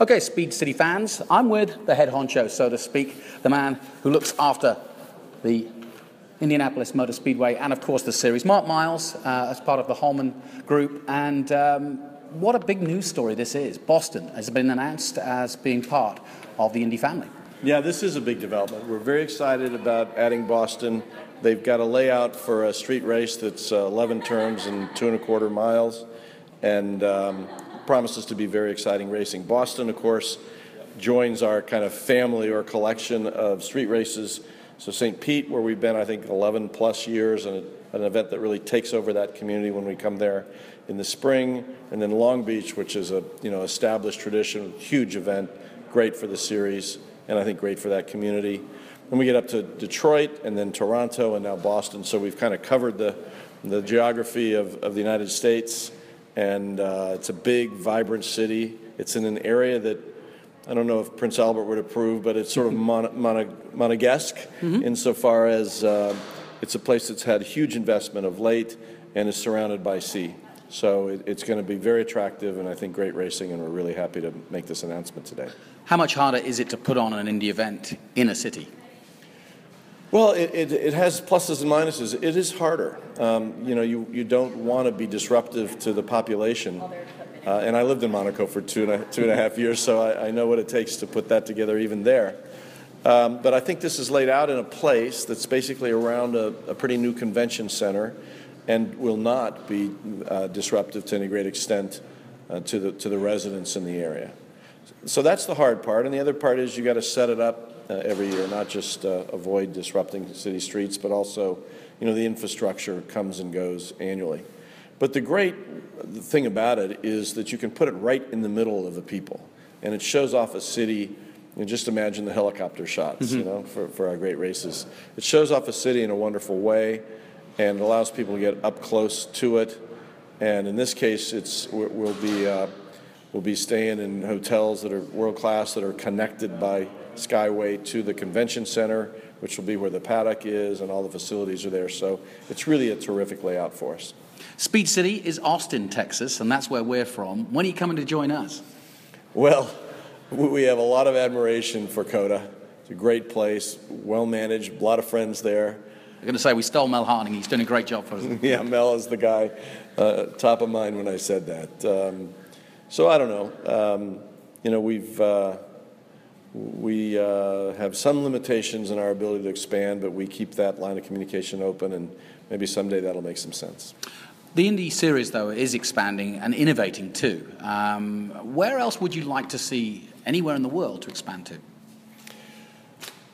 Okay, Speed City fans, I'm with the head honcho, so to speak, the man who looks after the Indianapolis Motor Speedway and, of course, the series. Mark Miles, uh, as part of the Hulman Group, and um, what a big news story this is. Boston has been announced as being part of the Indy family. Yeah, this is a big development. We're very excited about adding Boston. They've got a layout for a street race that's uh, 11 turns and two and a quarter miles, and um, promises to be very exciting racing. Boston, of course, joins our kind of family or collection of street races. So St. Pete, where we've been, I think, 11 plus years, and an event that really takes over that community when we come there in the spring, and then Long Beach, which is a you know established tradition, huge event, great for the series, and I think great for that community. Then we get up to Detroit, and then Toronto, and now Boston. So we've kind of covered the the geography of, of the United States and uh, it's a big, vibrant city. It's in an area that I don't know if Prince Albert would approve, but it's sort of mon- mon- Monegasque mm-hmm. insofar as uh, it's a place that's had huge investment of late and is surrounded by sea. So it, it's going to be very attractive and I think great racing, and we're really happy to make this announcement today. How much harder is it to put on an Indy event in a city? Well, it, it, it, has pluses and minuses. It is harder. Um, you know, you, you don't want to be disruptive to the population. Uh, and I lived in Monaco for two and a, two and a half years, so I, I know what it takes to put that together even there. Um, but I think this is laid out in a place that's basically around a, a pretty new convention center and will not be uh, disruptive to any great extent uh, to, the, to the residents in the area. So that's the hard part. And the other part is you got to set it up uh, every year, not just uh, avoid disrupting city streets, but also, you know, the infrastructure comes and goes annually. But the great thing about it is that you can put it right in the middle of the people, and it shows off a city. You just imagine the helicopter shots, mm-hmm. you know, for, for our great races. It shows off a city in a wonderful way, and allows people to get up close to it. And in this case, it's we'll be uh, we'll be staying in hotels that are world class that are connected by Skyway to the convention center, which will be where the paddock is and all the facilities are there. So it's really a terrific layout for us. Speed City is Austin, Texas, and that's where we're from. When are you coming to join us? Well, we have a lot of admiration for COTA. It's a great place, well managed, a lot of friends there. I'm going to say we stole Mel Harning. He's doing a great job for us. yeah, Mel is the guy uh, top of mind when I said that. Um, so I don't know. Um, you know, we've. Uh, we uh, have some limitations in our ability to expand, but we keep that line of communication open, and maybe someday that'll make some sense. The Indy series, though, is expanding and innovating too. Um, where else would you like to see anywhere in the world to expand to?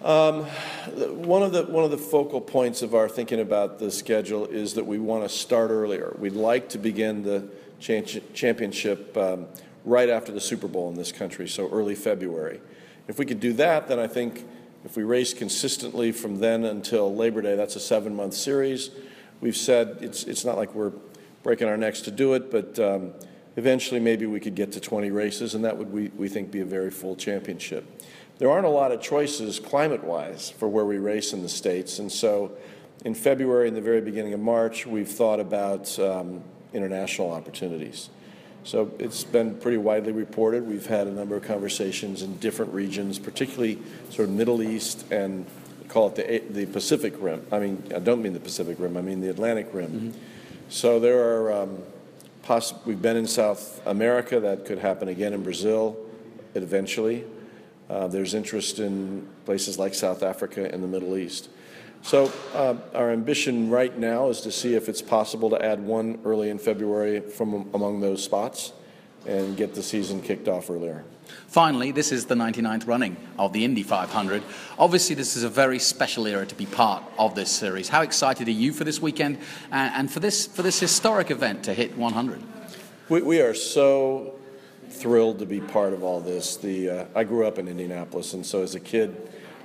Um, one of the one of the focal points of our thinking about the schedule is that we want to start earlier. We'd like to begin the championship um, right after the Super Bowl in this country, so early February. If we could do that, then I think if we race consistently from then until Labor Day, that's a seven month series. We've said it's, it's not like we're breaking our necks to do it, but um, eventually maybe we could get to 20 races, and that would, we, we think, be a very full championship. There aren't a lot of choices climate wise for where we race in the States, and so in February and the very beginning of March, we've thought about um, international opportunities. So it's been pretty widely reported. We've had a number of conversations in different regions, particularly sort of Middle East and call it the, the Pacific Rim. I mean, I don't mean the Pacific Rim, I mean the Atlantic Rim. Mm-hmm. So there are, um, poss- we've been in South America, that could happen again in Brazil eventually. Uh, there's interest in places like South Africa and the Middle East. So uh, our ambition right now is to see if it's possible to add one early in February from among those spots and get the season kicked off earlier. Finally, this is the 99th running of the Indy 500. Obviously, this is a very special era to be part of this series. How excited are you for this weekend and for this, for this historic event to hit 100? We, we are so thrilled to be part of all this. The, uh, I grew up in Indianapolis, and so as a kid,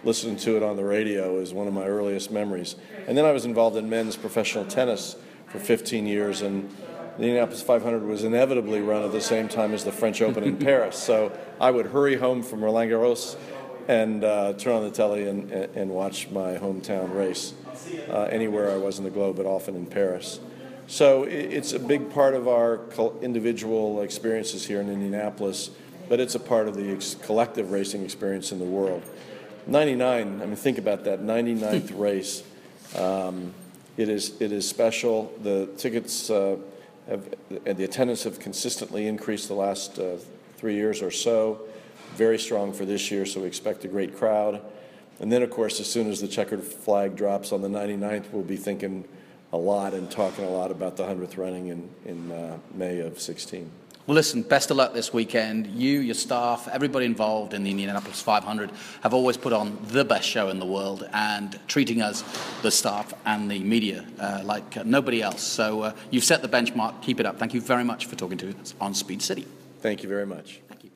listening to it on the radio is one of my earliest memories. And then I was involved in men's professional tennis for 15 years, and the Indianapolis 500 was inevitably run at the same time as the French Open in Paris. So I would hurry home from Roland Garros and uh, turn on the telly and, and watch my hometown race uh, anywhere I was in the globe, but often in Paris. So it's a big part of our individual experiences here in Indianapolis but it's a part of the collective racing experience in the world. 99, I mean, think about that 99th race. Um, it, is, it is special. The tickets uh, have, and the attendance have consistently increased the last uh, three years or so. Very strong for this year, so we expect a great crowd. And then, of course, as soon as the checkered flag drops on the 99th, we'll be thinking a lot and talking a lot about the 100th running in, in uh, May of 16. Well, listen, best of luck this weekend. You, your staff, everybody involved in the Indianapolis 500 have always put on the best show in the world and treating us, the staff and the media, uh, like uh, nobody else. So uh, you've set the benchmark. Keep it up. Thank you very much for talking to us on Speed City. Thank you very much. Thank you.